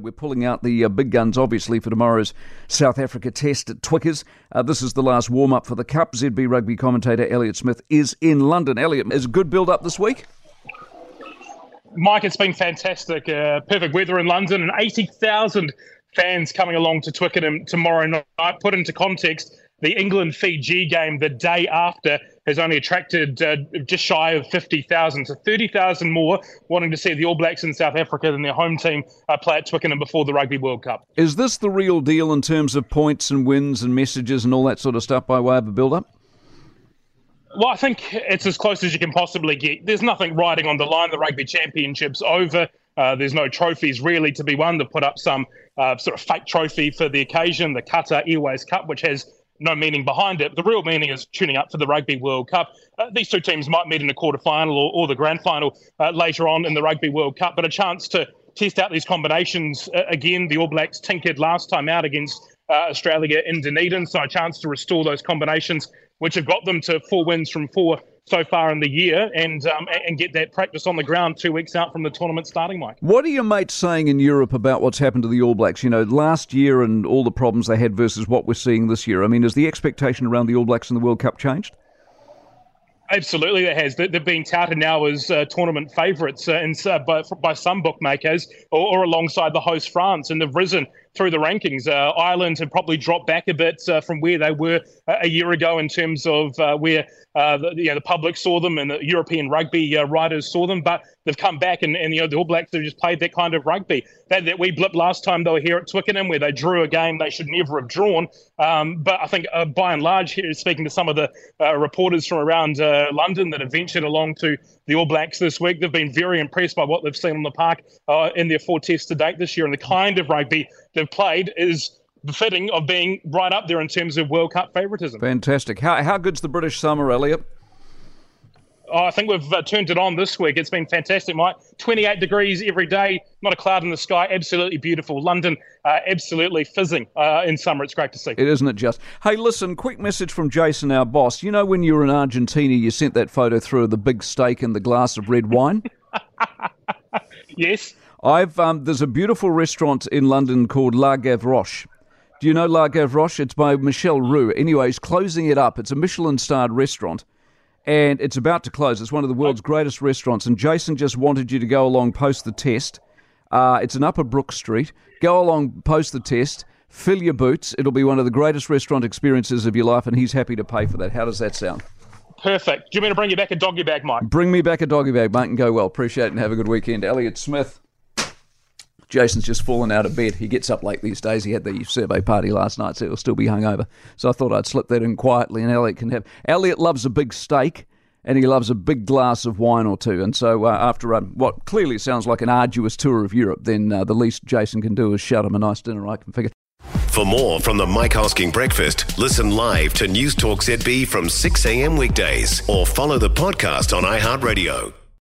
We're pulling out the uh, big guns, obviously, for tomorrow's South Africa test at Twickers. Uh, this is the last warm up for the Cup. ZB rugby commentator Elliott Smith is in London. Elliott, is a good build up this week? Mike, it's been fantastic. Uh, perfect weather in London and 80,000 fans coming along to Twickenham tomorrow night. Put into context, the England Fiji game the day after has only attracted uh, just shy of 50,000, so 30,000 more wanting to see the All Blacks in South Africa than their home team uh, play at Twickenham before the Rugby World Cup. Is this the real deal in terms of points and wins and messages and all that sort of stuff by way of a build up? Well, I think it's as close as you can possibly get. There's nothing riding on the line. The Rugby Championship's over. Uh, there's no trophies really to be won. To put up some uh, sort of fake trophy for the occasion, the Qatar Airways Cup, which has no meaning behind it. The real meaning is tuning up for the Rugby World Cup. Uh, these two teams might meet in a quarter final or, or the grand final uh, later on in the Rugby World Cup, but a chance to test out these combinations uh, again. The All Blacks tinkered last time out against uh, Australia in Dunedin, so a chance to restore those combinations, which have got them to four wins from four so far in the year and um, and get that practice on the ground two weeks out from the tournament starting, Mike. What are your mates saying in Europe about what's happened to the All Blacks? You know, last year and all the problems they had versus what we're seeing this year. I mean, has the expectation around the All Blacks in the World Cup changed? Absolutely, it has. They're being touted now as uh, tournament favourites uh, uh, by, by some bookmakers or, or, alongside the host France, and they've risen through the rankings. Uh, Ireland have probably dropped back a bit uh, from where they were a year ago in terms of uh, where uh, the, you know, the public saw them and the European rugby uh, writers saw them, but they've come back and, and you know the All Blacks have just played that kind of rugby. That, that we blipped last time they were here at Twickenham where they drew a game they should never have drawn. Um, but I think uh, by and large, here speaking to some of the reporters from around Uh, London that have ventured along to the All Blacks this week, they've been very impressed by what they've seen on the park uh, in their four tests to date this year and the kind of rugby they've played is befitting of being right up there in terms of World Cup favouritism. Fantastic. How, how good's the British summer, Elliott? Oh, I think we've uh, turned it on this week. It's been fantastic, Mike. 28 degrees every day, not a cloud in the sky. Absolutely beautiful. London, uh, absolutely fizzing uh, in summer. It's great to see. It isn't it just? Hey, listen, quick message from Jason, our boss. You know when you were in Argentina, you sent that photo through of the big steak and the glass of red wine? yes. I've um, there's a beautiful restaurant in London called La Gavroche. Do you know La Gavroche? It's by Michel Roux. Anyway, he's closing it up. It's a Michelin-starred restaurant, and it's about to close. It's one of the world's greatest restaurants. And Jason just wanted you to go along, post the test. Uh, it's in Upper Brook Street. Go along, post the test. Fill your boots. It'll be one of the greatest restaurant experiences of your life, and he's happy to pay for that. How does that sound? Perfect. Do you mean to bring you back a doggy bag, Mike? Bring me back a doggy bag, mate, and go well. Appreciate it and have a good weekend. Elliott Smith. Jason's just fallen out of bed. He gets up late these days. He had the survey party last night, so he'll still be hungover. So I thought I'd slip that in quietly, and Elliott can have. Elliott loves a big steak, and he loves a big glass of wine or two. And so uh, after um, what clearly sounds like an arduous tour of Europe, then uh, the least Jason can do is shout him a nice dinner. I can figure. For more from the Mike Hosking Breakfast, listen live to Newstalk ZB from 6 a.m. weekdays or follow the podcast on iHeartRadio.